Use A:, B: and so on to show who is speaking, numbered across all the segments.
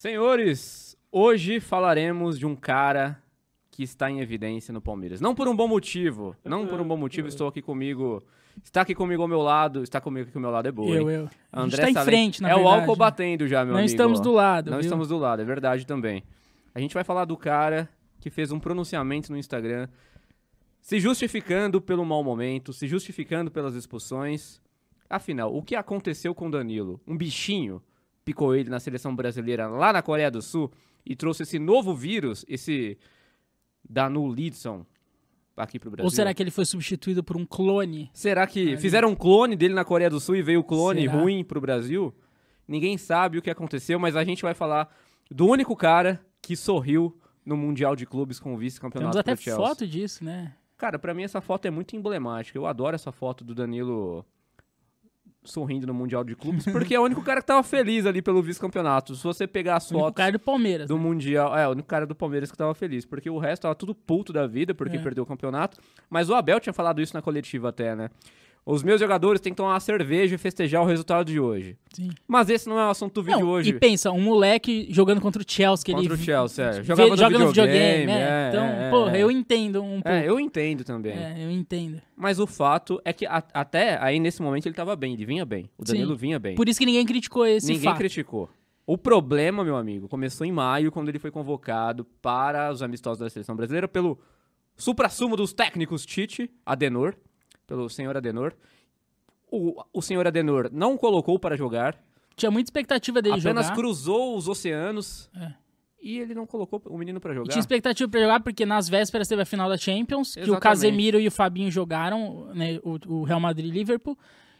A: Senhores, hoje falaremos de um cara que está em evidência no Palmeiras. Não por um bom motivo, não por um bom motivo, estou aqui comigo. Está aqui comigo ao meu lado, está comigo aqui ao meu lado é boa.
B: Eu,
A: hein?
B: eu. A
A: André
B: gente tá em frente, na
A: É o
B: verdade.
A: álcool batendo já, meu
B: Não
A: amigo.
B: estamos do lado,
A: Não
B: viu?
A: estamos do lado, é verdade também. A gente vai falar do cara que fez um pronunciamento no Instagram se justificando pelo mau momento, se justificando pelas expulsões. Afinal, o que aconteceu com Danilo? Um bichinho picou ele na seleção brasileira lá na Coreia do Sul e trouxe esse novo vírus, esse Danulidson, aqui pro Brasil.
B: Ou será que ele foi substituído por um clone?
A: Será que fizeram um clone dele na Coreia do Sul e veio o clone
B: Será?
A: ruim pro Brasil? Ninguém sabe o que aconteceu, mas a gente vai falar do único cara que sorriu no Mundial de Clubes com o vice-campeonato
B: Temos até foto disso, né?
A: Cara, pra mim essa foto é muito emblemática. Eu adoro essa foto do Danilo sorrindo no Mundial de Clubes, porque é o único cara que tava feliz ali pelo vice-campeonato. Se você pegar as
B: O
A: fotos
B: cara do Palmeiras.
A: do
B: né?
A: Mundial. É, o único cara do Palmeiras que tava feliz, porque o resto tava tudo puto da vida, porque
B: É.
A: perdeu o campeonato. Mas o Abel tinha falado isso na coletiva até, né? Os meus jogadores têm que tomar uma cerveja e festejar o resultado de hoje.
B: Sim.
A: Mas esse não é o assunto do vídeo
B: Não,
A: hoje.
B: E pensa, um moleque jogando contra o Chelsea, que
A: Contra
B: ele
A: o Chelsea, é.
B: vê-
A: Jogava no
B: joga no
A: videogame,
B: videogame, né?
A: é,
B: então,
A: é,
B: porra,
A: é.
B: eu entendo um pouco.
A: É, eu entendo também.
B: É, eu entendo.
A: Mas o fato é que a- até aí nesse momento ele tava bem, ele vinha bem. O Danilo
B: Sim.
A: vinha bem.
B: Por isso que ninguém criticou esse
A: Ninguém
B: fato.
A: criticou. O problema, meu amigo, começou em maio, quando ele foi convocado para os amistosos da seleção brasileira pelo supra-sumo dos técnicos Tite, Adenor, pelo senhor Adenor. O, o senhor Adenor não colocou para jogar,
B: Tinha muita expectativa dele
A: apenas
B: jogar.
A: cruzou os oceanos
B: É.
A: e ele não colocou o menino para
B: E
A: jogar.
B: tinha expectativa pra jogar porque nas vésperas teve a final da Champions, que o
A: Exatamente.
B: Casemiro e o Fabinho jogaram, né, o, o Real Madrid e Liverpool.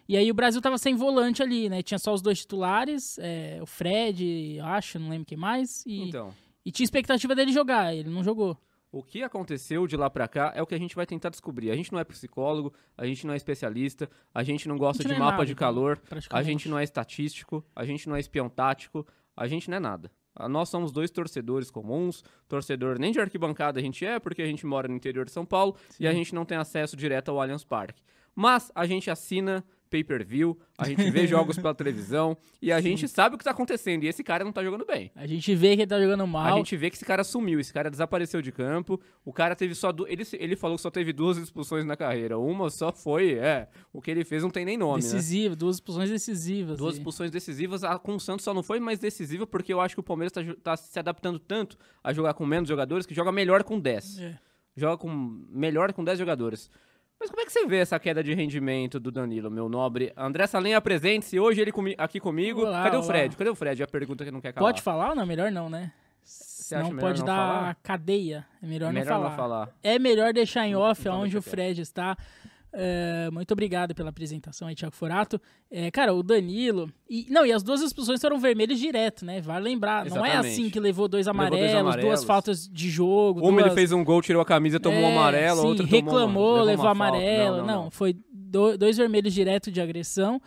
B: E aí o Brasil tava sem volante ali, né? Tinha só os dois titulares, é, o Fred, acho, não lembro quem mais. E,
A: Então,
B: e tinha expectativa dele jogar, ele não jogou.
A: O que aconteceu de lá pra cá é o que a gente vai tentar descobrir. A gente não é psicólogo, a gente não é especialista, a gente não gosta
B: gente
A: de
B: não é
A: mapa
B: nada,
A: de
B: cara,
A: calor, a gente não é estatístico, a gente não é espião tático, a gente não é nada. Ah, Nós somos dois torcedores comuns, torcedor nem de arquibancada a gente é, porque a gente mora no interior de São Paulo e a gente não tem acesso direto ao Allianz Parque. Mas a gente assina pay-per-view, a gente vê jogos pela televisão e a gente sabe o que tá acontecendo e esse cara não tá jogando bem.
B: A gente vê que ele tá jogando mal.
A: A gente vê que esse cara sumiu, esse cara desapareceu de campo. O cara teve só. Du... Ele, ele falou que só teve duas expulsões na carreira. Uma só foi. É. O que ele fez não tem nem nome, né?
B: decisivo, duas expulsões decisivas.
A: Duas
B: e-
A: expulsões decisivas. A com o Santos só não foi mais decisiva porque eu acho que o Palmeiras tá, tá se adaptando tanto a jogar com menos jogadores que joga melhor com 10.
B: É.
A: Joga com melhor com 10 jogadores. Mas como é que você vê essa queda de rendimento do Danilo, meu nobre? André Salem, apresente-se. Hoje ele comi- aqui comigo.
B: Olá,
A: Cadê o
B: olá.
A: Fred? Cadê o Fred? É a pergunta que não quer calar.
B: Pode falar ou não? Melhor não, né?
A: Você melhor
B: pode
A: não
B: dar
A: falar?
B: cadeia. É melhor,
A: Melhor
B: não, falar.
A: não falar.
B: É melhor deixar em off
A: Então
B: onde
A: deixa
B: o. Fred está. É, muito obrigado pela apresentação aí, Thiago Forato. É, cara, o Danilo. E, não, e as duas expulsões foram vermelhas direto, né? Vale lembrar. Não é
A: Exatamente.
B: assim que levou dois
A: Levou dois
B: amarelos,
A: amarelos.
B: duas faltas de jogo.
A: Uma
B: duas...
A: ele fez um gol, tirou a camisa, tomou um
B: É,
A: amarelo,
B: sim,
A: outra uma-
B: reclamou, levou,
A: uma falta.
B: amarelo.
A: Não,
B: Não,
A: não,
B: foi do- dois vermelhos direto de agressão.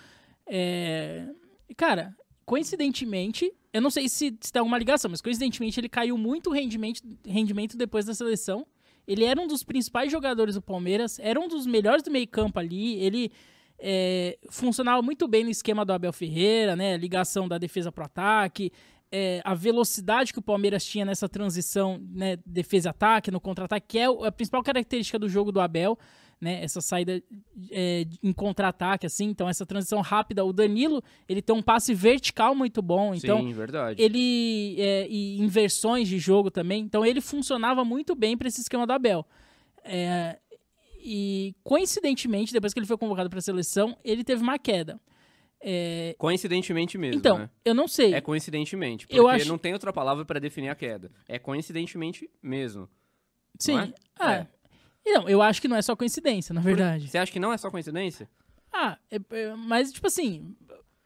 B: É, Cara, coincidentemente, eu não sei se, se tem alguma ligação, mas coincidentemente ele caiu muito rendimento, rendimento depois da seleção. Ele era um dos principais jogadores do Palmeiras, era um dos melhores do meio campo ali. Ele é, funcionava muito bem no esquema do Abel Ferreira, né? Ligação da defesa para ataque, é, a velocidade que o Palmeiras tinha nessa transição, né? Defesa-ataque, no contra-ataque, que é o- a principal característica do jogo do Abel, né? Essa saída é, em contra-ataque, assim. Então, essa transição rápida. O Danilo, ele tem um passe vertical muito bom. Então,
A: Sim, verdade.
B: ele é, e inversões de jogo também. Então ele funcionava muito bem para esse esquema do Abel. É, e coincidentemente, depois que ele foi convocado para a seleção, ele teve uma queda. É,
A: Coincidentemente mesmo,
B: então,
A: né?
B: eu não sei.
A: É coincidentemente, porque
B: Eu acho-
A: não tem outra palavra pra definir a queda. É coincidentemente mesmo.
B: Sim.
A: é?
B: Ah,
A: É.
B: Não, eu acho que não é só coincidência, na verdade.
A: Você acha que não é só coincidência?
B: Ah, é- é- mas tipo assim,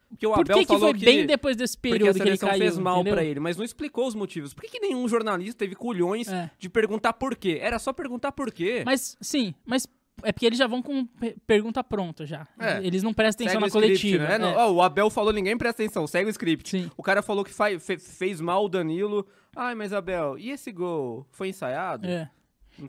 A: Porque o
B: por
A: Abel
B: que, que
A: falou
B: foi bem depois desse período que ele caiu?
A: fez mal pra ele, mas não explicou os motivos. Por que, que nenhum jornalista teve culhões
B: É.
A: de perguntar por quê? Era só perguntar por quê.
B: Mas sim, mas é porque eles já vão com pe- pergunta pronta já.
A: É.
B: Eles não prestam atenção
A: Segue
B: na
A: script,
B: coletiva.
A: né?
B: É.
A: ó, o Abel falou, ninguém presta atenção, segue o script.
B: Sim.
A: O cara falou que fe- fez mal o Danilo. Ai, mas Abel, e esse gol? Foi ensaiado?
B: É.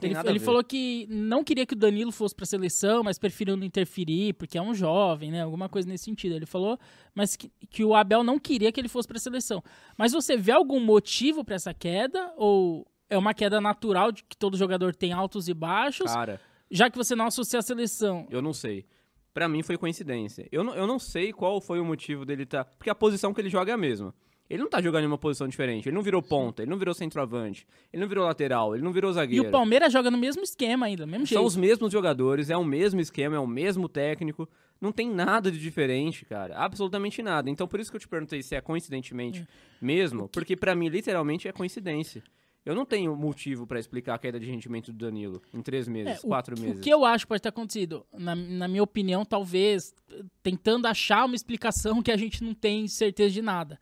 B: Ele,
A: a
B: ele falou que não queria que o Danilo fosse pra seleção, mas preferiu não interferir, porque é um jovem, né? Alguma coisa nesse sentido. Ele falou, mas que, que o Abel não queria que ele fosse pra seleção. Mas você vê algum motivo pra essa queda? Ou é uma queda natural de que todo jogador tem altos e baixos?
A: Cara,
B: Já que você não associa a seleção.
A: eu não sei. Pra mim foi coincidência. Eu não, eu não sei qual foi o motivo dele tá. Porque a posição que ele joga é a mesma. Ele não tá jogando em uma posição diferente. Ele não virou ponta, ele não virou centroavante, ele não virou lateral, ele não virou
B: E
A: zagueiro.
B: o Palmeiras joga no mesmo esquema ainda, mesmo jeito.
A: São os mesmos jogadores, é o mesmo esquema, é o mesmo técnico. Não tem nada de diferente, cara. Absolutamente nada. Então por isso que eu te perguntei se é coincidentemente mesmo, porque pra mim literalmente é coincidência. Eu não tenho motivo pra explicar a queda de rendimento do Danilo em três meses,
B: É, o-
A: quatro
B: o,
A: meses.
B: que eu acho que pode ter acontecido, na, na minha opinião, talvez, tentando achar uma explicação que a gente não tem certeza de nada.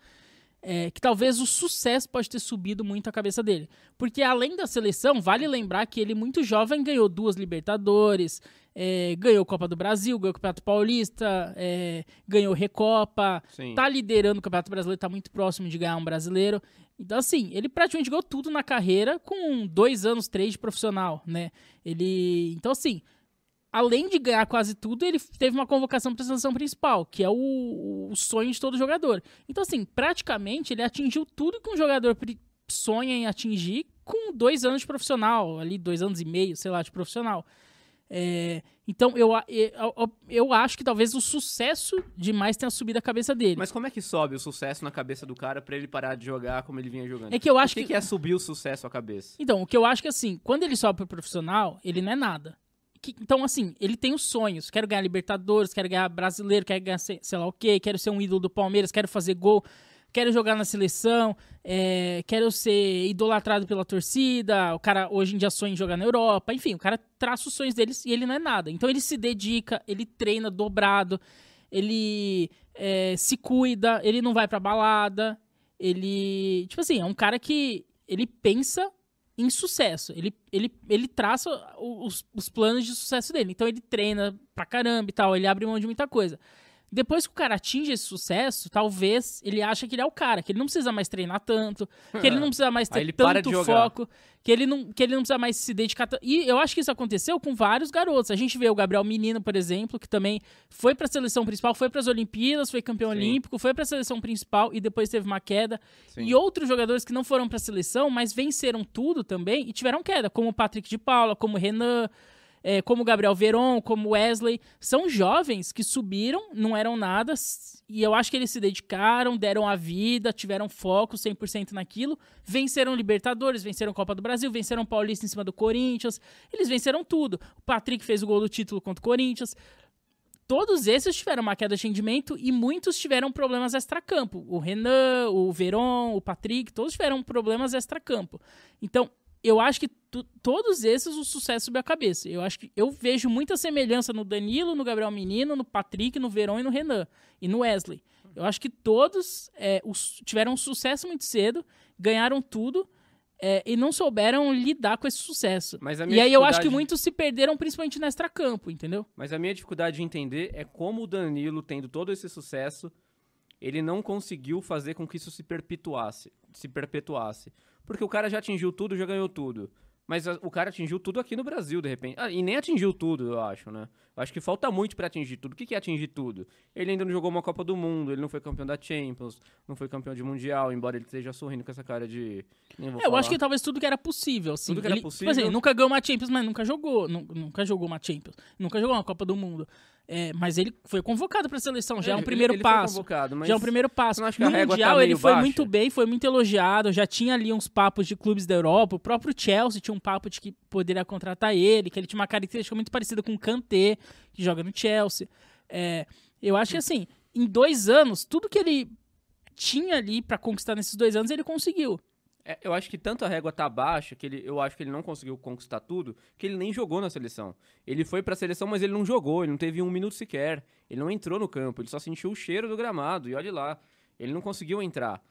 B: É, que talvez o sucesso pode ter subido muito a cabeça dele. Porque além da seleção, vale lembrar que ele, muito jovem, ganhou duas Libertadores, é, ganhou Copa do Brasil, ganhou Campeonato Paulista, é, ganhou Recopa,
A: Sim.
B: tá liderando o Campeonato Brasileiro, tá muito próximo de ganhar um brasileiro. Então, assim, ele praticamente ganhou tudo na carreira com dois anos, três de profissional, né? Ele. Então, assim, além de ganhar quase tudo, ele teve uma convocação para a seleção principal, que é o, o sonho de todo jogador. Então, assim, praticamente ele atingiu tudo que um jogador sonha em atingir com dois anos de profissional, ali, dois anos e meio, sei lá, de profissional. É, então, eu, eu, eu acho que talvez o sucesso demais tenha subido a cabeça dele.
A: Mas como é que sobe o sucesso na cabeça do cara pra ele parar de jogar como ele vinha jogando?
B: É que eu
A: o
B: acho
A: que,
B: que.
A: que é subir o sucesso à cabeça?
B: Então, o que eu acho que assim, quando ele sobe pro profissional, ele não é nada. Que- então, assim, ele tem os sonhos. Quero ganhar Libertadores, quero ganhar brasileiro, quero ganhar sei, sei lá o quê, quero ser um ídolo do Palmeiras, quero fazer gol, quero jogar na seleção, é, quero ser idolatrado pela torcida. O cara hoje em dia sonha em jogar na Europa. Enfim, o cara traça os sonhos dele e ele não é nada. Então ele se dedica, ele treina dobrado, ele é, se cuida, ele não vai pra balada. Ele, tipo assim, é um cara que ele pensa em sucesso. Ele, ele, ele traça os, os planos de sucesso dele. Então ele treina pra caramba e tal, ele abre mão de muita coisa. Depois que o cara atinge esse sucesso, talvez ele acha que ele é o cara, que ele não precisa mais treinar tanto, que ele não precisa mais ter
A: para
B: tanto foco, que ele, não, que ele não precisa mais se dedicar. E eu acho que isso aconteceu com vários garotos. A gente vê o Gabriel Menino, por exemplo, que também foi pra seleção principal, foi pras Olimpíadas, foi campeão
A: Sim.
B: olímpico, foi pra seleção principal e depois teve uma queda.
A: Sim.
B: E outros jogadores que não foram pra seleção, mas venceram tudo também e tiveram queda, como o Patrick de Paula, como o Renan, é, como Gabriel Veron, como Wesley. São jovens que subiram, não eram nada, e eu acho que eles se dedicaram, deram a vida, tiveram foco 100% naquilo, venceram Libertadores, venceram Copa do Brasil, venceram Paulista em cima do Corinthians, eles venceram tudo. O Patrick fez o gol do título contra o Corinthians. Todos esses tiveram uma queda de rendimento e muitos tiveram problemas extracampo. O Renan, o Veron, o Patrick, todos tiveram problemas extracampo. Então, eu acho que todos esses o sucesso subiu a cabeça. Eu acho que eu vejo muita semelhança no Danilo, no Gabriel Menino, no Patrick, no Veron e no Renan. E no Wesley. Eu acho que todos é, os- tiveram um sucesso muito cedo, ganharam tudo é, e não souberam lidar com esse sucesso. E aí eu acho que
A: dificuldade-
B: muitos se perderam, principalmente no extracampo, entendeu?
A: Mas a minha dificuldade de entender é como o Danilo, tendo todo esse sucesso, ele não conseguiu fazer com que isso se perpetuasse. Se perpetuasse. Porque o cara já atingiu tudo, já ganhou tudo. Mas o cara atingiu tudo aqui no Brasil, de repente. Ah, e nem atingiu tudo, eu acho, né? Eu acho que falta muito pra atingir tudo. O que que é atingir tudo? Ele ainda não jogou uma Copa do Mundo, ele não foi campeão da Champions, não foi campeão de Mundial, embora ele esteja sorrindo com essa cara de.
B: É, eu
A: falar.
B: acho que talvez tudo que era possível, assim.
A: Tudo que era
B: Ele,
A: possível.
B: Tipo assim, nunca ganhou uma Champions, mas nunca jogou. nu- Nunca jogou uma Champions. Nunca jogou uma Copa do Mundo. É, mas ele foi convocado pra seleção, já é um
A: Ele-
B: primeiro
A: ele foi
B: passo. Já é um primeiro passo. no
A: a tá
B: Mundial ele
A: meio
B: foi
A: baixa?
B: muito bem, foi muito elogiado, já tinha ali uns papos de clubes da Europa. O próprio Chelsea tinha um papo de que poderia contratar ele, que ele tinha uma característica muito parecida com o Kanté, que joga no Chelsea. É, eu acho que assim, em dois anos, tudo que ele tinha ali pra conquistar nesses dois anos, ele conseguiu.
A: É, eu acho que tanto a régua tá baixa, que ele, eu acho que ele não conseguiu conquistar tudo, que ele nem jogou na seleção. Ele foi pra seleção, mas ele não jogou, ele não teve um minuto sequer. Ele não entrou no campo, ele só sentiu o cheiro do gramado, e olhe lá. Ele não conseguiu entrar.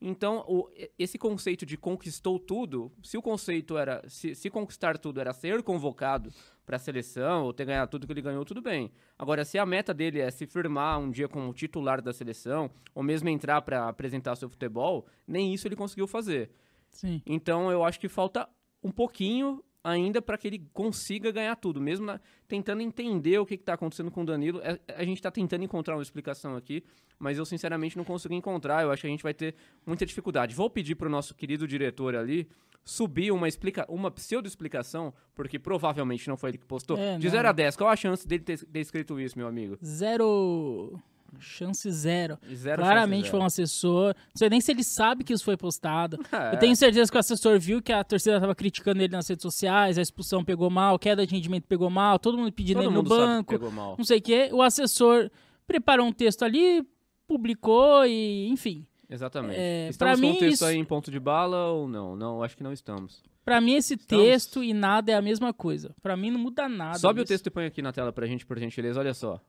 A: Então, o- esse conceito de conquistou tudo, se o conceito era. Se, se conquistar tudo era ser convocado pra seleção, ou ter ganhado tudo que ele ganhou, tudo bem. Agora, se a meta dele é se firmar um dia como titular da seleção, ou mesmo entrar pra apresentar seu futebol, nem isso ele conseguiu fazer.
B: Sim.
A: Então eu acho que falta um pouquinho ainda para que ele consiga ganhar tudo, mesmo na- tentando entender o que está acontecendo com o Danilo. É- A, gente está tentando encontrar uma explicação aqui, mas eu sinceramente não consegui encontrar. Eu acho que a gente vai ter muita dificuldade. Vou pedir para o nosso querido diretor ali subir uma, explica uma pseudo-explicação, porque provavelmente não foi ele que postou.
B: É,
A: De
B: não.
A: 0 a 10, qual a chance dele ter, ter escrito isso, meu amigo?
B: Zero. Chance zero.
A: Zero
B: Claramente
A: chance,
B: foi um assessor. Não sei nem se ele sabe que isso foi postado.
A: É.
B: Eu tenho certeza que o assessor viu que a torcida tava criticando ele nas redes sociais, a expulsão pegou mal, queda de rendimento pegou mal, todo mundo pedindo
A: Todo
B: ele
A: mundo
B: no banco,
A: pegou mal.
B: não sei o quê. O assessor preparou um texto ali, publicou e, enfim.
A: Exatamente.
B: É,
A: estamos com o texto
B: isso-
A: aí em ponto de bala ou não? Não, acho que não estamos.
B: Pra mim esse
A: Estamos-
B: texto e nada é a mesma coisa. Pra mim não muda nada.
A: Sobe o texto e põe aqui na tela pra gente, por gentileza. Olha só.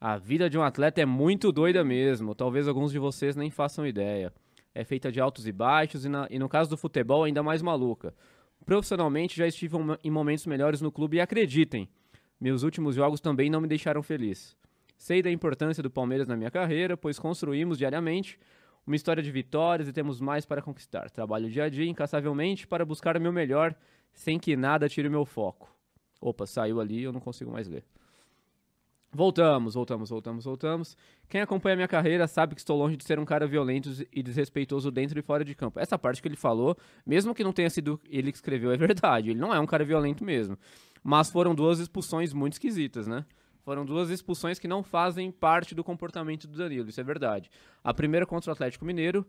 A: A vida de um atleta é muito doida mesmo. Talvez alguns de vocês nem façam ideia. É feita de altos e baixos e, na- e no caso do futebol ainda mais maluca. Profissionalmente já estive em momentos melhores no clube e acreditem, meus últimos jogos também não me deixaram feliz. Sei da importância do Palmeiras na minha carreira, pois construímos diariamente uma história de vitórias e temos mais para conquistar. Trabalho dia a dia incansavelmente para buscar o meu melhor, sem que nada tire o meu foco. Opa, saiu ali, eu não consigo mais ler. Voltamos, voltamos, voltamos, voltamos. Quem acompanha minha carreira sabe que estou longe de ser um cara violento e desrespeitoso dentro e fora de campo. Essa parte que ele falou, mesmo que não tenha sido ele que escreveu, é verdade. Ele não é um cara violento mesmo. Mas foram duas expulsões muito esquisitas, né? Foram duas expulsões que não fazem parte do comportamento do Danilo, isso é verdade. A primeira contra o Atlético Mineiro,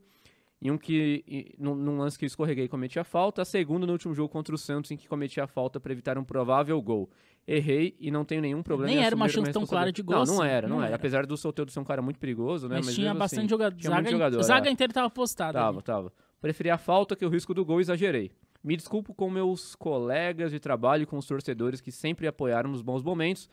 A: em um que, e- num, num lance que eu escorreguei e cometi a falta. A segunda no último jogo contra o Santos, em que cometi a falta para evitar um provável gol. Errei e não tenho nenhum problema
B: Nem
A: em
B: era uma chance tão clara de gol
A: Não, não era, não,
B: não
A: era.
B: era.
A: Apesar do Soteldo ser um cara muito perigoso, né?
B: Mas, tinha
A: mesmo
B: bastante
A: assim,
B: jogador.
A: tinha
B: Zaga,
A: jogador.
B: zaga
A: é.
B: inteira tava postada.
A: Tava,
B: ali.
A: tava. Preferi a falta que o risco do gol exagerei. Me desculpo com meus colegas de trabalho e com os torcedores que sempre apoiaram nos bons momentos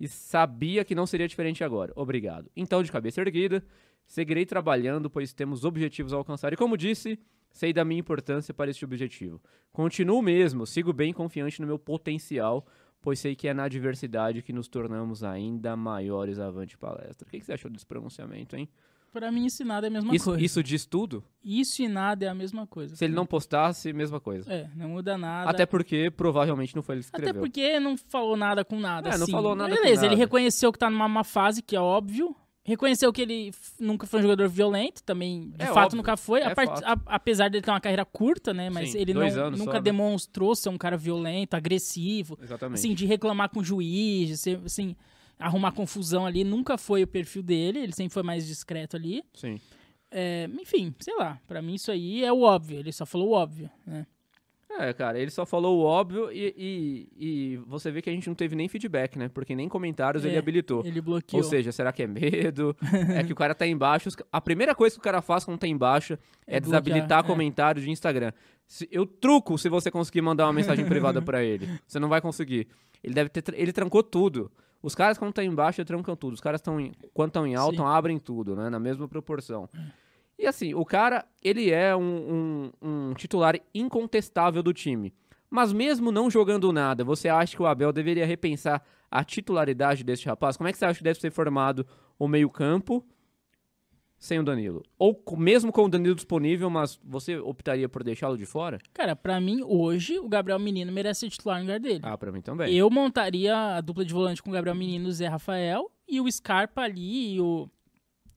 A: e sabia que não seria diferente agora. Obrigado. Então, de cabeça erguida, seguirei trabalhando, pois temos objetivos a alcançar. E como disse, sei da minha importância para este objetivo. Continuo mesmo, sigo bem confiante no meu potencial, pois sei que é na adversidade que nos tornamos ainda maiores avante palestra. O que você achou desse pronunciamento, hein?
B: Pra mim isso e nada é a mesma
A: Isso,
B: coisa.
A: isso diz tudo?
B: Isso e nada é a mesma coisa.
A: Se ele não postasse, mesma coisa.
B: É, não muda nada.
A: Até porque provavelmente não foi ele que
B: Até
A: escreveu.
B: porque não falou nada com nada.
A: É, não
B: assim.
A: falou nada com
B: Beleza, ele
A: nada.
B: reconheceu que tá numa má fase, que é óbvio. Reconheceu que ele nunca foi um jogador violento, também, de
A: É
B: fato
A: óbvio,
B: nunca foi.
A: É
B: part- a- apesar dele ter uma carreira curta, né? Mas
A: Sim,
B: ele não, nunca
A: só, né?
B: demonstrou ser um cara violento, agressivo.
A: Exatamente.
B: Assim, de reclamar com o juiz, de ser, assim, arrumar confusão ali. Nunca foi o perfil dele, ele sempre foi mais discreto ali.
A: Sim.
B: É, enfim, sei lá, pra mim isso aí é o óbvio, ele só falou o óbvio, né?
A: É, cara, ele só falou o óbvio e, e, e você vê que a gente não teve nem feedback, né? Porque nem comentários ele
B: É,
A: habilitou.
B: Ele bloqueou.
A: Ou seja, será que é medo? é que o cara tá embaixo. A primeira coisa que o cara faz quando tá embaixo é,
B: É
A: desabilitar
B: é.
A: comentário de Instagram. Eu truco se você conseguir mandar uma mensagem privada pra ele. Você não vai conseguir. Ele deve ter. Ele trancou tudo. Os caras, quando tá embaixo, trancam tudo. Os caras, tão em, quando estão em alto, abrem tudo, né? Na mesma proporção. E assim, o cara, ele é um, um- um titular incontestável do time. Mas mesmo não jogando nada, você acha que o Abel deveria repensar a titularidade desse rapaz? Como é que você acha que deve ser formado o meio-campo sem o Danilo? Ou mesmo com o Danilo disponível, mas você optaria por deixá-lo de fora?
B: Cara, pra mim, hoje, o Gabriel Menino merece ser titular no lugar dele.
A: Ah, pra mim também.
B: Eu montaria a dupla de volante com o Gabriel Menino e o Zé Rafael e o Scarpa ali, e o,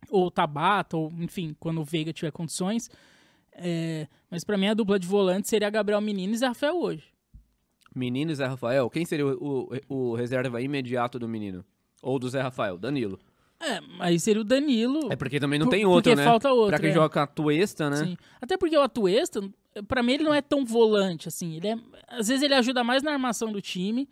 B: ou o Tabata, ou enfim, quando o Veiga tiver condições. É, mas pra mim a dupla de volante seria Gabriel Menino e Zé Rafael hoje.
A: Menino e Zé Rafael, quem seria o, o- o reserva imediato do menino? Ou do Zé Rafael? Danilo.
B: É, aí seria o Danilo.
A: É porque também não
B: por-
A: tem outro,
B: porque
A: né?
B: falta outro.
A: pra quem
B: é.
A: joga com a Tuesta, né?
B: Sim. Até porque o Atuesta, pra mim, ele não é tão volante, assim. Ele é, às vezes ele ajuda mais na armação do time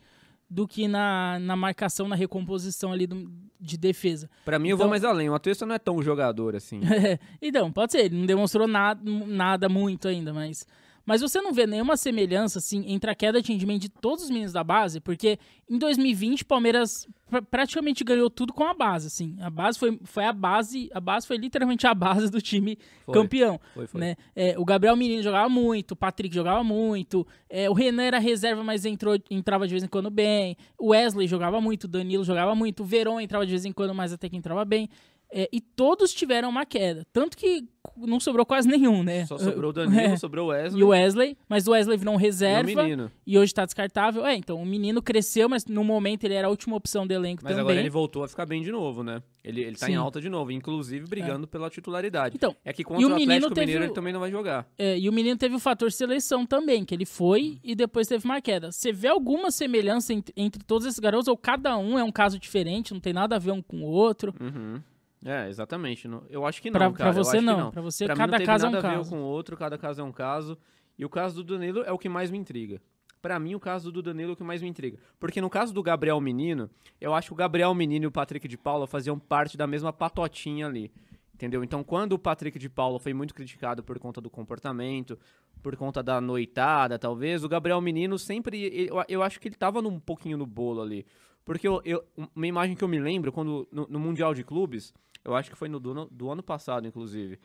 B: do que na, na marcação, na recomposição ali do- de defesa.
A: Pra mim, eu vou
B: Então-
A: mais além. O Atuesta não é tão jogador assim.
B: então, pode ser, ele não demonstrou nada, nada muito ainda, mas. Mas você não vê nenhuma semelhança, assim, entre a queda de rendimento de todos os meninos da base, porque em 2020 o Palmeiras pra- praticamente ganhou tudo com a base, assim. A base foi, foi a base, a base foi literalmente a base do time
A: Foi,
B: campeão.
A: Foi, foi.
B: Né? É, o Gabriel Menino jogava muito, o Patrick jogava muito, é, o Renan era reserva, mas entrou, entrava de vez em quando bem, o Wesley jogava muito, o Danilo jogava muito, o Verón entrava de vez em quando, mas até que entrava bem. É, e todos tiveram uma queda. Tanto que não sobrou quase nenhum, né?
A: Só sobrou o Danilo,
B: É.
A: sobrou o Wesley
B: E o Wesley, mas o Wesley virou um
A: e o
B: reserva
A: menino.
B: e hoje tá descartável. É, então o menino cresceu, mas no momento ele era a última opção do elenco
A: Mas
B: também.
A: agora ele voltou a ficar bem de novo, né? Ele, ele tá em
B: Sim.
A: alta de novo, inclusive brigando pela titularidade.
B: Então,
A: É que contra
B: o
A: o,
B: menino
A: Atlético
B: teve
A: Mineiro ele também não vai jogar.
B: É, e o menino teve o fator seleção também, que ele foi e depois teve uma queda. Você vê alguma semelhança entre, entre todos esses garotos ou cada um é um caso diferente, não tem nada a ver um com o outro?
A: Uhum. É, exatamente. Eu acho que não,
B: Pra,
A: cara.
B: pra
A: eu
B: você
A: acho que
B: não.
A: não.
B: Pra você,
A: Pra mim
B: cada
A: não
B: caso é um
A: nada a ver
B: caso.
A: com o outro, cada caso é um caso. E o caso do Danilo é o que mais me intriga. Pra mim, o caso do Danilo é o que mais me intriga. Porque no caso do Gabriel Menino, eu acho que o Gabriel Menino e o Patrick de Paula faziam parte da mesma patotinha ali. Entendeu? Então, quando o Patrick de Paula foi muito criticado por conta do comportamento, por conta da noitada, talvez, o Gabriel Menino sempre. Eu, eu acho que ele tava num pouquinho no bolo ali. Porque eu, eu- uma imagem que eu me lembro, quando no, no Mundial de Clubes, eu acho que foi no do, ano- do ano passado, inclusive.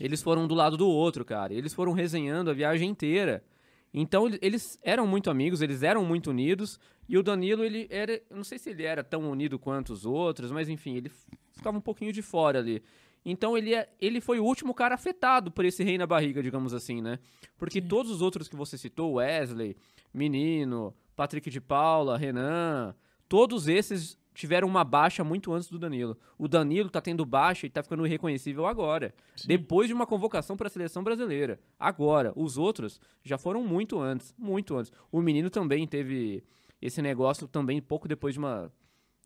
A: Eles foram um do lado do outro, cara. Eles foram resenhando a viagem inteira. Então ele- eles eram muito amigos, eles eram muito unidos. E o Danilo, ele era. Não sei se ele era tão unido quanto os outros, mas enfim, ele ficava um pouquinho de fora ali. Então ele, é, ele foi o último cara afetado por esse rei na barriga, digamos assim, né? Porque todos os outros que você citou, Wesley, Menino, Patrick de Paula, Renan, todos esses tiveram uma baixa muito antes do Danilo. O Danilo tá tendo baixa e tá ficando irreconhecível agora. Depois de uma convocação para a seleção brasileira. Agora, os outros já foram muito antes, muito antes. O menino também teve esse negócio também pouco depois de uma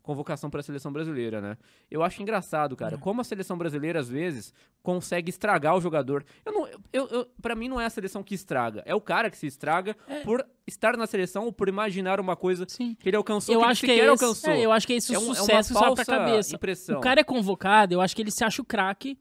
A: convocação para a seleção brasileira, né? Eu acho engraçado, cara, como a seleção brasileira às vezes consegue estragar o jogador. Eu não, eu, eu, para mim não é a seleção que estraga, é o cara que se estraga
B: É.
A: por estar na seleção ou por imaginar uma coisa
B: Sim.
A: que ele alcançou
B: Eu
A: que
B: acho
A: ele
B: que é esse,
A: alcançou.
B: é, eu acho que é
A: É
B: o
A: um- é uma
B: sucesso sobe pra
A: falsa
B: cabeça.
A: impressão.
B: O cara é convocado, eu acho que ele se acha o craque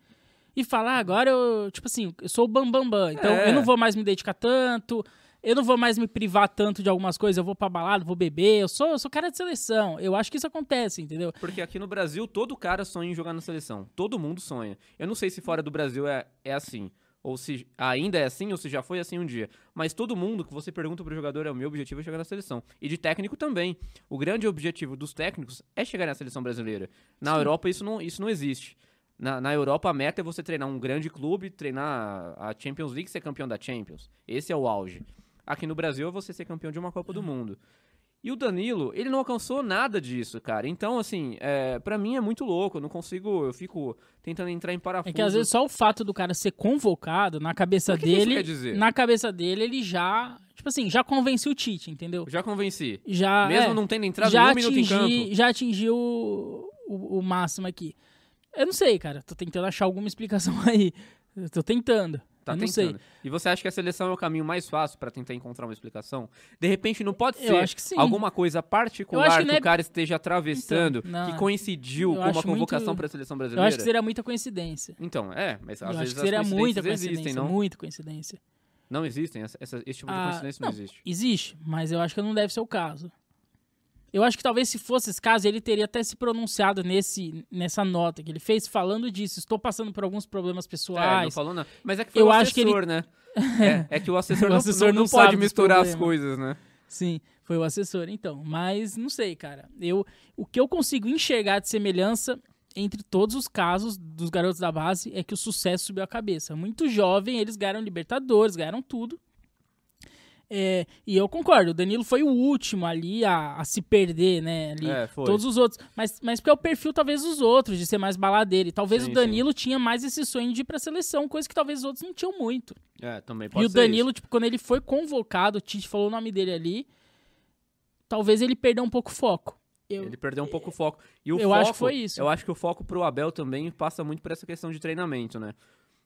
B: e fala, ah, agora eu, tipo assim, eu sou o bambambam, bam, bam, então
A: É.
B: eu não vou mais me dedicar tanto, eu não vou mais me privar tanto de algumas coisas, eu vou pra balada, vou beber, eu sou, eu sou cara de seleção. Eu acho que isso acontece, entendeu?
A: Porque aqui no Brasil, todo cara sonha em jogar na seleção. Todo mundo sonha. Eu não sei se fora do Brasil é, é assim. Ou se ainda é assim, ou se já foi assim um dia. Mas todo mundo que você pergunta pro jogador é o meu objetivo é chegar na seleção. E de técnico também. O grande objetivo dos técnicos é chegar na seleção brasileira. Na Europa isso não, isso não existe. Na, na Europa a meta é você treinar um grande clube, treinar a Champions League e ser campeão da Champions. Esse é o auge. Aqui no Brasil é você ser campeão de uma Copa do Mundo. E o Danilo, ele não alcançou nada disso, cara. Então, assim, é, para mim é muito louco. Eu não consigo, eu fico tentando entrar em parafuso.
B: É que às vezes só o fato do cara ser convocado na cabeça
A: que que
B: dele,
A: quer dizer?
B: na cabeça dele, ele já, tipo assim, já convenceu o Tite, entendeu?
A: Já convenci.
B: Já
A: Mesmo
B: é,
A: não tendo entrado
B: já
A: nenhum minuto em
B: atingi,
A: campo.
B: já atingiu o, o, o máximo aqui. Eu não sei, cara. Tô tentando achar alguma explicação aí. Eu tô tentando.
A: Tá
B: eu não
A: tentando.
B: sei.
A: E você acha que a seleção é o caminho mais fácil pra tentar encontrar uma explicação? De repente não pode
B: Eu
A: ser
B: acho que sim.
A: alguma coisa
B: Eu
A: particular
B: acho
A: que,
B: que não é-
A: o cara esteja atravessando,
B: Então, não.
A: que coincidiu
B: Eu
A: com uma
B: acho
A: convocação
B: muito-
A: pra seleção
B: Eu
A: brasileira?
B: acho que seria muita coincidência.
A: Então, é, mas às
B: eu acho
A: vezes
B: que
A: as
B: seria muita coincidência.
A: existem, não?
B: Muita coincidência.
A: Não existem, essa, essa- esse tipo de
B: Ah,
A: coincidência não, existe.
B: Existe, mas eu acho que não deve ser o caso. Eu acho que talvez se fosse esse caso, ele teria até se pronunciado nesse, nessa nota que ele fez, falando disso. Estou passando por alguns problemas
A: É, não
B: pessoais.
A: falou não. Mas é que foi
B: Eu
A: o
B: acho que ele-
A: assessor, né? É, é que o assessor,
B: O
A: não,
B: assessor
A: não,
B: não
A: não pode misturar as coisas, né?
B: Sim, foi o assessor, então. Mas não sei, cara. Eu, o que eu consigo enxergar de semelhança entre todos os casos dos garotos da base é que o sucesso subiu a cabeça. Muito jovem, eles ganharam Libertadores, ganharam tudo. É, e eu concordo, o Danilo foi o último ali a, a se perder, né? Ali,
A: É, foi.
B: Todos os outros. Mas, mas porque é o perfil, talvez, dos outros, de ser mais baladeiro. E talvez
A: Sim,
B: o Danilo tinha mais esse sonho de ir pra seleção, coisa que talvez os outros não tinham muito.
A: É, também
B: E
A: pode
B: o
A: ser
B: Danilo, tipo, quando ele foi convocado, o Tite falou o nome dele ali, talvez ele perdeu um pouco o foco. Eu,
A: Ele perdeu um pouco o foco. E o
B: Eu
A: foco,
B: acho que foi isso.
A: Eu acho que o foco pro Abel também passa muito por essa questão de treinamento, né?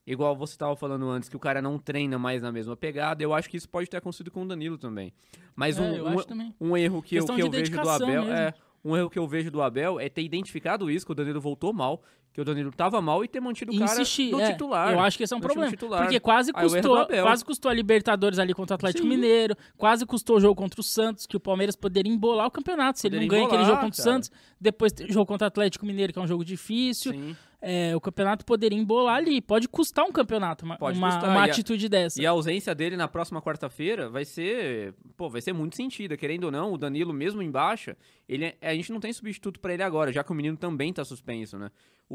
A: Igual você estava falando antes, que o cara não treina mais na mesma pegada, eu acho que isso pode ter acontecido com o Danilo também. Mas
B: É,
A: um, um,
B: também.
A: um erro que eu, que eu vejo do Abel
B: mesmo.
A: é. Um erro que eu vejo do Abel é ter identificado isso, que o Danilo voltou mal, que o Danilo tava mal e ter mantido o cara
B: insistir.
A: no
B: é,
A: titular.
B: Eu acho que esse é um problema.
A: titular.
B: Porque quase
A: o
B: custou, quase custou a Libertadores ali contra o Atlético
A: Sim.
B: Mineiro, quase custou o jogo contra o Santos, que o Palmeiras poderia embolar o campeonato. Se ele não
A: Poderia
B: ganha aquele
A: embolar,
B: jogo contra o
A: cara.
B: Santos, depois tem jogo contra o Atlético Mineiro, que é um jogo difícil.
A: Sim.
B: É, o campeonato poderia embolar ali. Pode custar um campeonato, uma,
A: custar,
B: uma
A: e a-
B: atitude dessa.
A: E a ausência dele na próxima quarta-feira vai ser, pô, vai ser muito sentida, querendo ou não, o Danilo mesmo em baixa, ele é- a gente não tem substituto pra ele agora, já que o menino também tá suspenso, né?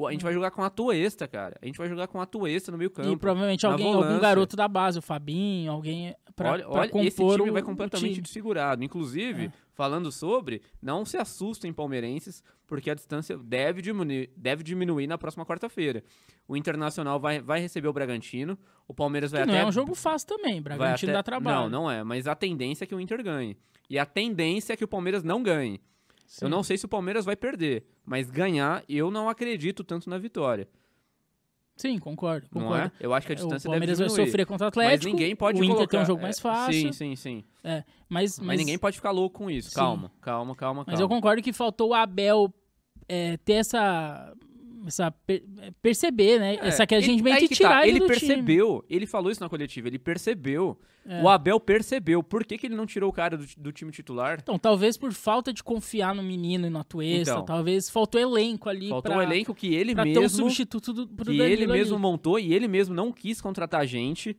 A: A gente vai jogar com a Tuesta, cara. A gente vai jogar com a Tuesta no meio campo.
B: E provavelmente alguém, algum garoto da base, o Fabinho, alguém pra,
A: olha,
B: pra
A: olha, esse time
B: o,
A: vai completamente
B: time.
A: desfigurado. Inclusive,
B: É.
A: falando sobre, não se assustem palmeirenses, porque a distância deve diminuir, deve diminuir na próxima quarta-feira. O Internacional vai, vai receber o Bragantino, o Palmeiras vai
B: Que não
A: até
B: é um jogo fácil também, Bragantino
A: até-
B: dá trabalho.
A: Não, não é, mas a tendência é que o Inter ganhe. E a tendência é que o Palmeiras não ganhe.
B: Sim.
A: Eu não sei se o Palmeiras vai perder, mas ganhar, eu não acredito tanto na vitória.
B: Sim, concordo,
A: Não
B: concordo.
A: é? Eu acho que a
B: o
A: distância
B: Palmeiras
A: deve
B: vai
A: diminuir.
B: sofrer contra o
A: mas
B: Atlético.
A: ninguém pode
B: o Inter
A: colocar...
B: tem um jogo mais
A: é,
B: fácil.
A: Sim, sim, sim.
B: Mas,
A: Mas,
B: mas,
A: ninguém pode ficar louco com isso.
B: Sim.
A: Calma, calma, calma,
B: mas
A: calma.
B: eu concordo que faltou o Abel é, ter essa. Essa per- perceber, né?
A: É,
B: essa que a gente
A: ele-
B: meio que tirar
A: tá,
B: ele,
A: ele
B: do time.
A: percebeu, ele falou isso na coletiva, ele percebeu.
B: É.
A: O Abel percebeu. Por que, que ele não tirou o cara do, do time titular?
B: Então, talvez por falta de confiar no menino e no Atuesta,
A: Então.
B: talvez faltou elenco ali
A: Faltou
B: pra,
A: um elenco que ele
B: ter um
A: mesmo
B: substituto do, pro
A: que ele mesmo
B: ali.
A: montou e ele mesmo não quis contratar gente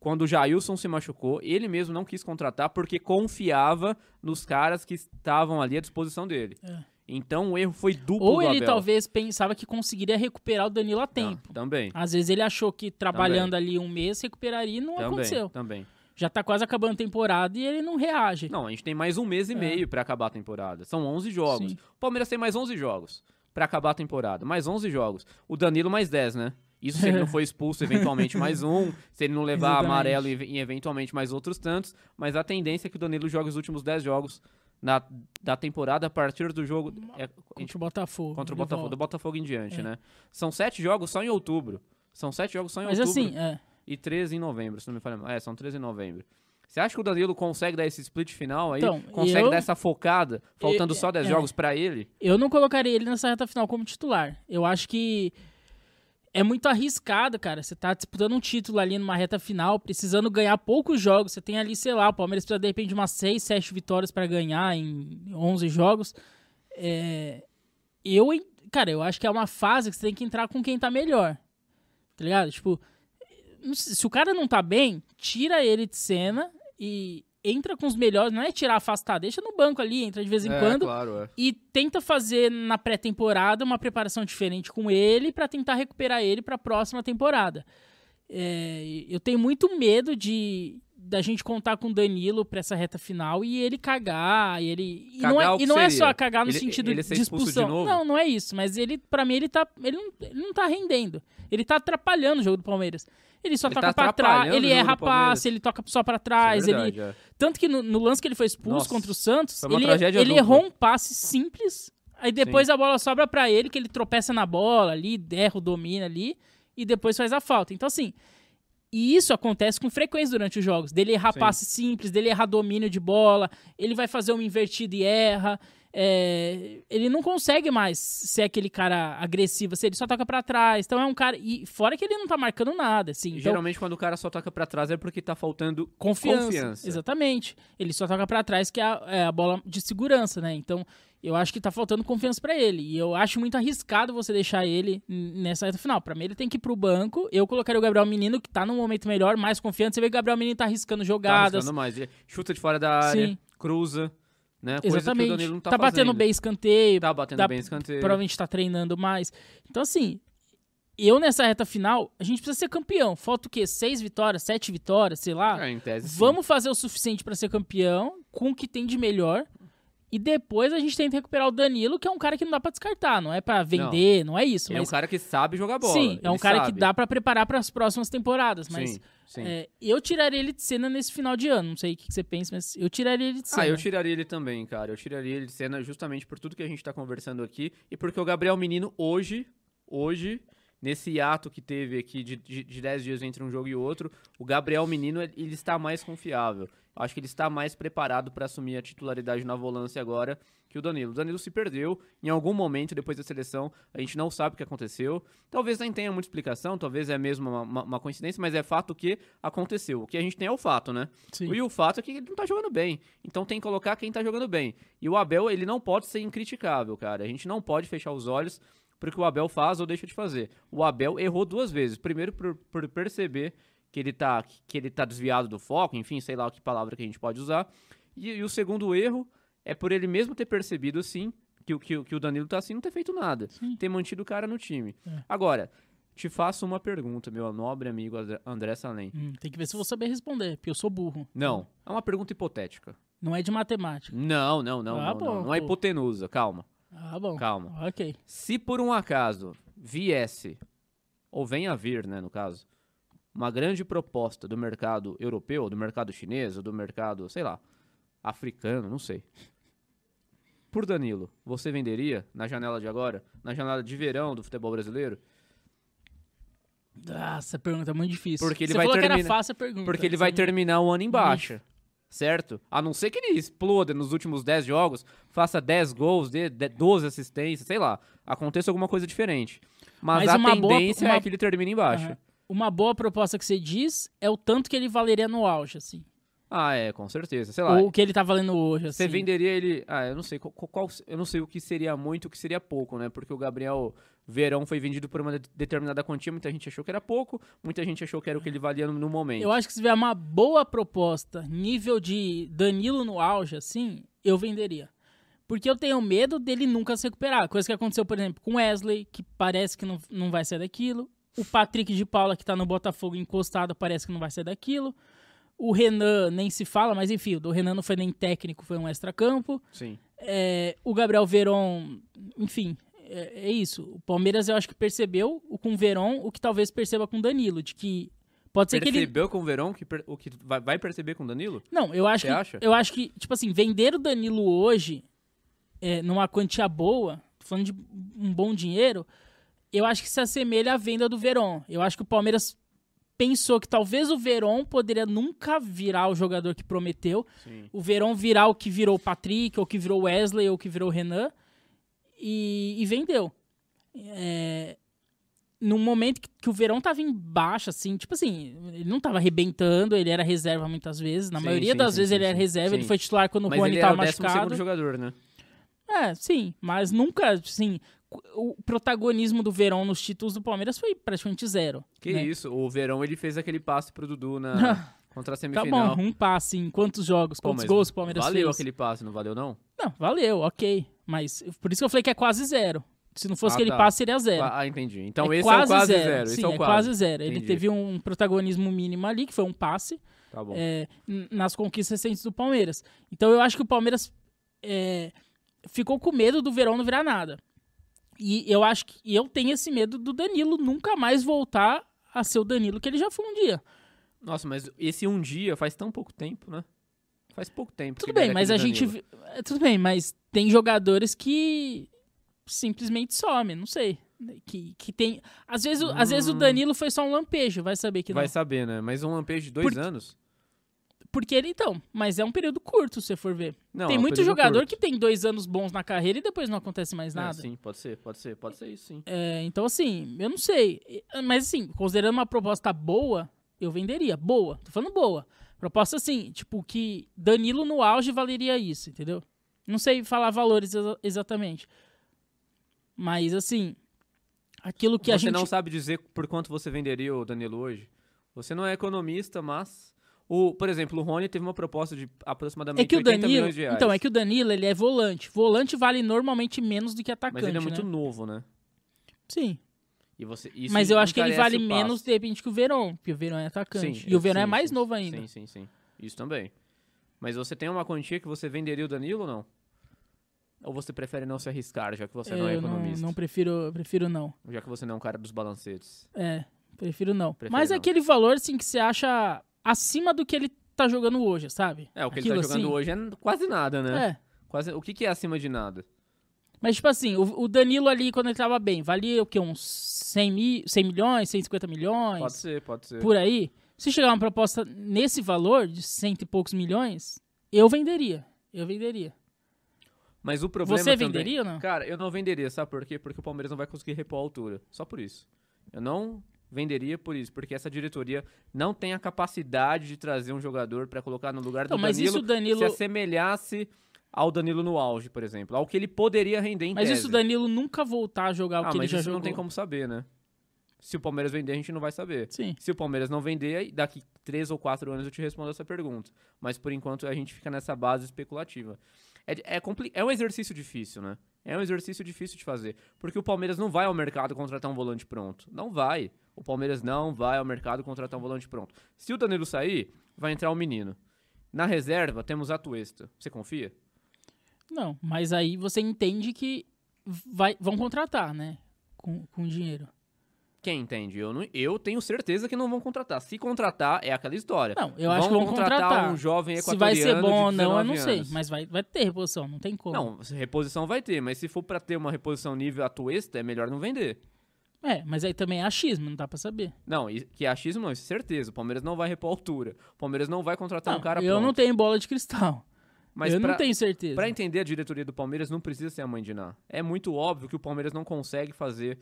A: quando o Jailson se machucou. Ele mesmo não quis contratar porque confiava nos caras que estavam ali à disposição dele.
B: É.
A: Então o erro foi duplo
B: Ou ele talvez pensava que conseguiria recuperar o Danilo a
A: Ah,
B: tempo.
A: também.
B: Às vezes ele achou que trabalhando ali um mês recuperaria e não
A: Também,
B: aconteceu.
A: também.
B: Já tá quase acabando a temporada e ele não reage.
A: Não, a gente tem mais um mês e meio pra acabar a temporada. São 11 jogos.
B: Sim.
A: O Palmeiras tem mais 11 jogos pra acabar a temporada. Mais 11 jogos. O Danilo mais 10, né? Isso se ele não for expulso, eventualmente mais um. Se ele não levar
B: Exatamente.
A: amarelo e, e eventualmente mais outros tantos. Mas a tendência é que o Danilo jogue os últimos 10 jogos na, da temporada a partir do jogo. é,
B: Contra o Botafogo.
A: contra o Botafogo, do Botafogo em diante,
B: É.
A: né? São sete jogos só em outubro. São sete jogos só em
B: Mas
A: outubro.
B: assim, é.
A: E 13 em novembro, se não me falha. É, são 13 em novembro. Você acha que o Danilo consegue dar esse split final aí?
B: Então,
A: consegue
B: eu-
A: dar essa focada, faltando
B: E-
A: só 10
B: é.
A: jogos pra ele?
B: Eu não colocaria ele nessa reta final como titular. Eu acho que é muito arriscado, cara. Você tá disputando um título ali numa reta final, precisando ganhar poucos jogos. Você tem ali, sei lá, o Palmeiras precisa de repente de umas 6, 7 vitórias pra ganhar em 11 jogos. É, Eu, cara, eu acho que é uma fase que você tem que entrar com quem tá melhor. Tá ligado? Tipo, se o cara não tá bem, tira ele de cena e entra com os melhores. Não é tirar afastar, deixa no banco ali, entra de vez em quando
A: claro, é.
B: e tenta fazer na pré-temporada uma preparação diferente com ele pra tentar recuperar ele pra próxima temporada. É, eu tenho muito medo de da gente contar com o Danilo pra essa reta final e ele cagar, e ele e não
A: Cagar
B: é,
A: que
B: e não é só cagar no
A: Ele-
B: sentido
A: ele
B: de
A: de
B: expulsão.
A: novo?
B: Não, não é isso, mas ele para mim ele tá ele não, ele não tá rendendo. Ele tá atrapalhando o jogo do Palmeiras. Ele só
A: Ele
B: toca
A: tá
B: pra trás, ele
A: Palmeiras.
B: passe, ele toca só pra
A: Isso é
B: trás, ele
A: verdade, é.
B: tanto que no, no lance que ele foi expulso
A: Nossa,
B: contra o Santos, ele, ele errou um passe simples, aí depois a bola sobra pra ele, que ele tropeça na bola ali, erra o domínio ali, e depois faz a falta. Então, assim, e isso acontece com frequência durante os jogos. Dele errar
A: Sim.
B: passe simples, dele errar domínio de bola, ele vai fazer uma invertida e erra. É, ele não consegue mais ser aquele cara agressivo, assim, ele só toca pra trás. Então é um cara. E fora que ele não tá marcando nada, assim. Então,
A: Geralmente quando o cara só toca pra trás é porque tá faltando
B: Confiança.
A: Confiança.
B: Exatamente. Ele só toca pra trás, que é a, é a bola de segurança, né? Então, eu acho que tá faltando confiança pra ele. E eu acho muito arriscado você deixar ele nessa reta final. Pra mim, ele tem que ir pro banco. Eu colocaria o Gabriel Menino, que tá num momento melhor, mais confiante. Você vê que o Gabriel Menino tá arriscando
A: tá
B: jogadas.
A: arriscando mais. Ele Chuta de fora da área,
B: Sim.
A: cruza, né?
B: Exatamente.
A: tá,
B: tá batendo bem escanteio.
A: Tá batendo
B: tá-
A: bem escanteio.
B: provavelmente tá treinando mais. Então, assim, eu nessa reta final, a gente precisa ser campeão. Falta o quê? Seis vitórias, sete vitórias, sei lá.
A: É, em tese, sim.
B: Vamos fazer o suficiente pra ser campeão com o que tem de melhor. E depois a gente tenta recuperar o Danilo, que é um cara que não dá pra descartar, não é pra vender, não, é isso.
A: É um cara que sabe jogar bola.
B: sim, é um cara
A: sabe.
B: que dá pra preparar para as próximas temporadas, mas
A: Sim, sim.
B: é, eu tiraria ele de cena nesse final de ano. Não sei o que que você pensa, mas eu tiraria ele de cena.
A: Ah, eu tiraria ele também, cara. Eu tiraria ele de cena justamente por tudo que a gente tá conversando aqui e porque o Gabriel Menino hoje, hoje, nesse ato que teve aqui de, de, de 10 dias entre um jogo e outro, o Gabriel Menino, ele está mais confiável. Acho que ele está mais preparado para assumir a titularidade na volância agora que o Danilo. O Danilo se perdeu em algum momento depois da seleção, a gente não sabe o que aconteceu. Talvez nem tenha muita explicação, talvez é mesmo uma, uma- uma coincidência, mas é fato que aconteceu. O que a gente tem é o fato, né?
B: Sim.
A: E o fato é que ele não tá jogando bem. Então tem que colocar quem tá jogando bem. E o Abel, ele não pode ser incriticável, cara. A gente não pode fechar os olhos. porque o Abel faz ou deixa de fazer. O Abel errou duas vezes. Primeiro por, por perceber que ele, tá, que ele tá desviado do foco, enfim, sei lá que palavra que a gente pode usar. E, e o segundo erro é por ele mesmo ter percebido, assim, que, o- que, o- que o Danilo tá assim, não ter feito nada.
B: Sim.
A: Ter mantido o cara no time.
B: É.
A: Agora, te faço uma pergunta, meu nobre amigo André- Salem.
B: Hum, tem que ver se eu vou saber responder, porque eu sou burro.
A: Não, é uma pergunta hipotética.
B: Não é de matemática.
A: Não, não, não,
B: Ah,
A: não,
B: bom,
A: não, não é hipotenusa, calma,
B: Ah, bom.
A: calma.
B: Ok.
A: Se por um acaso viesse, ou venha a vir, né, no caso, uma grande proposta do mercado europeu, do mercado chinês, ou do mercado, sei lá, africano, não sei. Por Danilo, você venderia na janela de agora, na janela de verão do futebol brasileiro?
B: Ah, essa pergunta é muito difícil.
A: Porque ele
B: Você
A: vai terminar-
B: fácil a pergunta.
A: Porque ele vai
B: me-
A: terminar o ano em baixa. Certo? A não ser que ele exploda nos últimos 10 jogos, faça 10 gols, dê dê 12 assistências, sei lá. Aconteça alguma coisa diferente. Mas,
B: Mas
A: a
B: uma boa-
A: tendência
B: uma-
A: é que ele termine em baixa.
B: Aham. Uma boa proposta que você diz é o tanto que ele valeria no auge, assim.
A: Ah, é, com certeza. Sei lá.
B: Ou o que ele tá valendo hoje, assim.
A: Você venderia ele. Ah, eu não sei qual, qual- eu não sei o que seria muito e o que seria pouco, né? Porque o Gabriel Verão foi vendido por uma de- determinada quantia, muita gente achou que era pouco, muita gente achou que era o que ele valia no, no momento.
B: Eu acho que se tiver uma boa proposta, nível de Danilo no auge, assim, eu venderia. Porque eu tenho medo dele nunca se recuperar. Coisa que aconteceu, por exemplo, com Wesley, que parece que não, não vai sair daquilo. O Patrick de Paula, que tá no Botafogo encostado, parece que não vai sair daquilo. O Renan nem se fala, mas enfim, o do Renan não foi nem técnico, foi um extra-campo.
A: Sim.
B: É, o Gabriel Veron, enfim, é, é isso. O Palmeiras eu acho que percebeu o com o Veron o que talvez perceba com o Danilo, de que pode ser que ele
A: Percebeu com o Verão que per- o que vai, perceber com o Danilo?
B: Não, eu acho
A: Você
B: que
A: acha?
B: eu acho que tipo assim vender o Danilo hoje é, numa quantia boa, falando de um bom dinheiro, eu acho que se assemelha à venda do Veron. Eu acho que o Palmeiras pensou que talvez o Veron poderia nunca virar o jogador que prometeu,
A: Sim.
B: o Verón virar o que virou o Patrick, ou que virou o Wesley, ou o que virou o Renan, e, e vendeu. É, num momento que, que o Verón tava em baixa, assim, tipo assim, ele não tava arrebentando, ele era reserva muitas vezes, na
A: Sim,
B: maioria
A: sim,
B: das
A: sim,
B: vezes ele era reserva, ele foi titular quando
A: Mas
B: o Rony
A: ele
B: tava
A: era o
B: machucado.
A: jogador, né?
B: É, sim, mas nunca, assim, o protagonismo do Verón nos títulos do Palmeiras foi praticamente zero.
A: Que
B: né?
A: isso, o Verão ele fez aquele passe pro Dudu na contra a
B: Tá
A: semifinal.
B: bom, um passe em quantos jogos,
A: Pô,
B: quantos gols o Palmeiras
A: Valeu
B: fez?
A: aquele passe, não valeu não?
B: Não, valeu, ok. Mas por isso que eu falei que é quase zero. Se não fosse
A: Ah,
B: aquele
A: tá.
B: passe, seria zero.
A: Ah, entendi. Então
B: é
A: esse
B: quase
A: é o quase
B: zero.
A: zero.
B: Sim,
A: esse é o
B: é
A: quase.
B: zero. Ele
A: Entendi.
B: teve um protagonismo mínimo ali, que foi um passe,
A: Tá
B: é, nas conquistas recentes do Palmeiras. Então eu acho que o Palmeiras é, ficou com medo do Verão não virar nada. E eu acho que eu tenho esse medo do Danilo nunca mais voltar a ser o Danilo que ele já foi um dia.
A: Nossa, mas esse um dia faz tão pouco tempo, né? Faz pouco tempo.
B: Tudo bem, mas a gente.
A: Danilo.
B: vi- é, Tudo bem, mas tem jogadores que simplesmente somem, não sei. Que, que tem. Às vezes, o- às vezes o
A: Hum.
B: Danilo foi só um lampejo, vai saber que não.
A: Vai saber, né? Mas um lampejo de dois
B: Porque-
A: anos?
B: Porque ele, então, mas é um período curto, se você for ver.
A: Não,
B: tem
A: é um
B: muito jogador
A: curto.
B: que tem dois anos bons na carreira e depois não acontece mais
A: É,
B: nada.
A: sim, pode ser, pode ser, pode ser isso, sim.
B: É, então, assim, eu não sei. Mas, assim, considerando uma proposta boa, eu venderia. Boa. Tô falando boa. Proposta, assim, tipo, que Danilo no auge valeria isso, entendeu? Não sei falar valores exa- exatamente. Mas, assim, aquilo que
A: você
B: a gente...
A: não sabe dizer por quanto você venderia o Danilo hoje? Você não é economista, mas... O, por exemplo, o Rony teve uma proposta de aproximadamente
B: É que o
A: 80
B: Danilo...
A: milhões de reais.
B: Então, é que o Danilo, ele é volante. Volante vale normalmente menos do que atacante,
A: Mas ele é muito
B: né?
A: novo, né?
B: Sim.
A: E você,
B: Mas eu acho que ele vale menos, de repente, que o Verón. Porque o Verón é atacante.
A: Sim,
B: e o Verón é mais
A: sim,
B: novo ainda.
A: Sim, sim, sim. Isso também. Mas você tem uma quantia que você venderia o Danilo ou não? Ou você prefere não se arriscar, já que você não é
B: eu não,
A: economista?
B: não prefiro, prefiro não.
A: Já que você não é um cara dos balancetes.
B: É, prefiro não.
A: Prefere
B: Mas é
A: não.
B: aquele valor, assim, que você acha acima do que ele tá jogando hoje, sabe?
A: É, o que
B: Aquilo
A: ele tá jogando
B: assim.
A: hoje é quase nada, né?
B: É.
A: Quase, o que, que é acima de nada?
B: Mas, tipo assim, o, o Danilo ali, quando ele tava bem, valia o quê? Uns 100, mi, 100 milhões, 150 milhões?
A: Pode ser, pode ser.
B: Por aí. Se chegar uma proposta nesse valor, de cento e poucos milhões, eu venderia. Eu venderia.
A: Mas o problema
B: Você
A: também...
B: venderia ou não?
A: Cara, eu não venderia, sabe por quê? Porque o Palmeiras não vai conseguir repor a altura. Só por isso. Eu não venderia por isso, porque essa diretoria não tem a capacidade de trazer um jogador pra colocar no lugar
B: Então,
A: do
B: mas
A: Danilo,
B: isso Danilo-
A: se assemelhasse ao Danilo no auge, por exemplo. Ao que ele poderia render em
B: Mas
A: tese.
B: isso o Danilo nunca voltar a jogar o
A: ah,
B: que ele já jogou.
A: não tem como saber, né? Se o Palmeiras vender, a gente não vai saber.
B: Sim.
A: Se o Palmeiras não vender, daqui três ou quatro anos eu te respondo essa pergunta. Mas por enquanto a gente fica nessa base especulativa. É, é, é um exercício difícil, né? É um exercício difícil de fazer. Porque o Palmeiras não vai ao mercado contratar um volante pronto. Não vai. O Palmeiras não vai ao mercado contratar um volante pronto. Se o Danilo sair, vai entrar um menino. Na reserva, temos a Tuesta. Você confia?
B: Não, mas aí você entende que vai, vão contratar, né? Com, com dinheiro.
A: Quem entende? Eu, não, eu tenho certeza que não vão contratar. Se contratar, é aquela história.
B: Não, eu acho que vão contratar.
A: um jovem
B: Se
A: equatoriano
B: vai ser bom ou não, eu
A: 19
B: não sei.
A: anos.
B: Mas vai, vai ter reposição, não tem como.
A: Não, reposição vai ter, mas se for pra ter uma reposição nível atuesta, é melhor não vender.
B: É, mas aí também é achismo, não dá pra saber.
A: Não, que é achismo não, isso é certeza. O Palmeiras não vai repor a altura. O Palmeiras não vai contratar
B: Não,
A: um cara
B: eu
A: pronto.
B: não tenho bola de cristal.
A: Mas
B: eu
A: pra,
B: não tenho certeza.
A: pra entender a diretoria do Palmeiras, não precisa ser a mãe de Ná. É muito óbvio que o Palmeiras não consegue fazer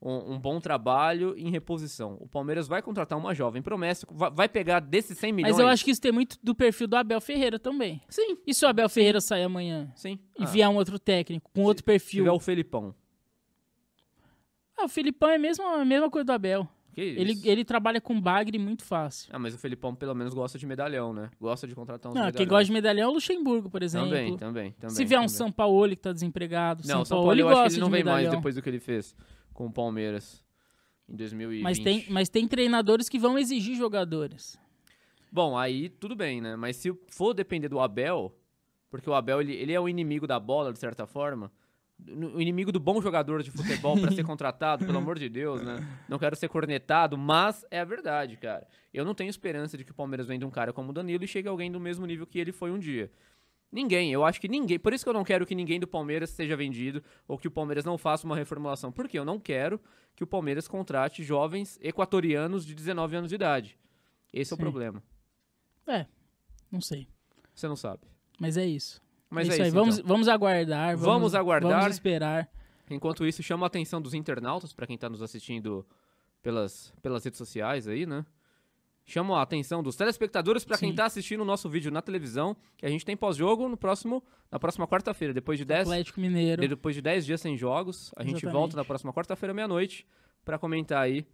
A: um, um bom trabalho em reposição. O Palmeiras vai contratar uma jovem promessa, vai, pegar desses 100 milhões...
B: Mas eu acho que isso tem muito do perfil do Abel Ferreira também.
A: Sim,
B: E se o Abel Ferreira sair amanhã
A: sim.
B: e
A: Ah,
B: vier um outro técnico com outro
A: se
B: perfil?
A: tiver o Felipão.
B: Ah, o Filipão é a mesma, a mesma coisa do Abel.
A: Que isso?
B: Ele, ele trabalha com bagre muito fácil.
A: Ah, mas o Felipão pelo menos gosta de medalhão, né? Gosta de contratar uns
B: Não, quem
A: medalhões.
B: gosta de medalhão é o Luxemburgo, por exemplo.
A: Também, também, também.
B: Se vier um
A: também.
B: São Paulo que tá desempregado,
A: Não,
B: São
A: o São
B: Paulo
A: eu acho que ele não
B: de
A: vem mais
B: medalhão.
A: depois do que ele fez com o Palmeiras em 2020.
B: Mas tem, mas tem treinadores que vão exigir jogadores.
A: Bom, aí tudo bem, né? Mas se for depender do Abel, porque o Abel ele, ele é o inimigo da bola, de certa forma, o inimigo do bom jogador de futebol pra ser contratado, pelo amor de Deus, né? Não quero ser cornetado, mas é a verdade, cara. Eu não tenho esperança de que o Palmeiras venda um cara como o Danilo e chegue alguém do mesmo nível que ele foi um dia. Ninguém, eu acho que ninguém. Por isso que eu não quero que ninguém do Palmeiras seja vendido ou que o Palmeiras não faça uma reformulação. Porque eu não quero que o Palmeiras contrate jovens equatorianos de 19 anos de idade. Esse é o
B: Sim.
A: problema.
B: É, não sei.
A: Você não sabe.
B: Mas é isso.
A: Mas
B: é
A: é
B: isso aí.
A: isso,
B: Vamos,
A: então.
B: vamos aguardar. Vamos,
A: Vamos aguardar.
B: Vamos esperar.
A: Enquanto isso, chama a atenção dos internautas, pra quem tá nos assistindo pelas, pelas redes sociais aí, né? Chama a atenção dos telespectadores pra quem
B: Sim.
A: tá assistindo o nosso vídeo na televisão, que a gente tem pós-jogo no próximo, na próxima quarta-feira, depois de 10
B: Atlético Mineiro.
A: depois de 10 dias sem jogos. A gente
B: Exatamente.
A: volta na próxima quarta-feira meia-noite pra comentar aí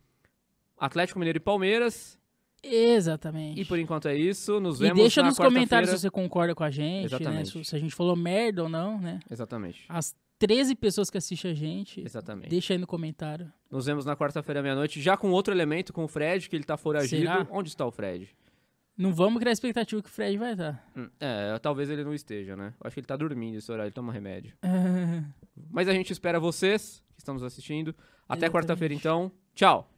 A: Atlético Mineiro e Palmeiras.
B: Exatamente.
A: E por enquanto é isso. Nos
B: E
A: vemos
B: deixa
A: na
B: nos comentários se você concorda com a gente, né?
A: Exatamente.
B: Se, se a gente falou merda ou não, né?
A: Exatamente.
B: As 13 pessoas que assistem a gente,
A: Exatamente.
B: deixa aí no comentário.
A: Nos vemos na quarta-feira meia-noite, já com outro elemento, com o Fred, que ele tá foragido.
B: Será?
A: Onde está o Fred?
B: Não vamos criar expectativa que o Fred vai estar.
A: Hum, É, talvez ele não esteja, né? Eu acho que ele tá dormindo esse horário, ele toma remédio. Mas a gente espera vocês que estão nos assistindo. Até quarta-feira, então. Tchau!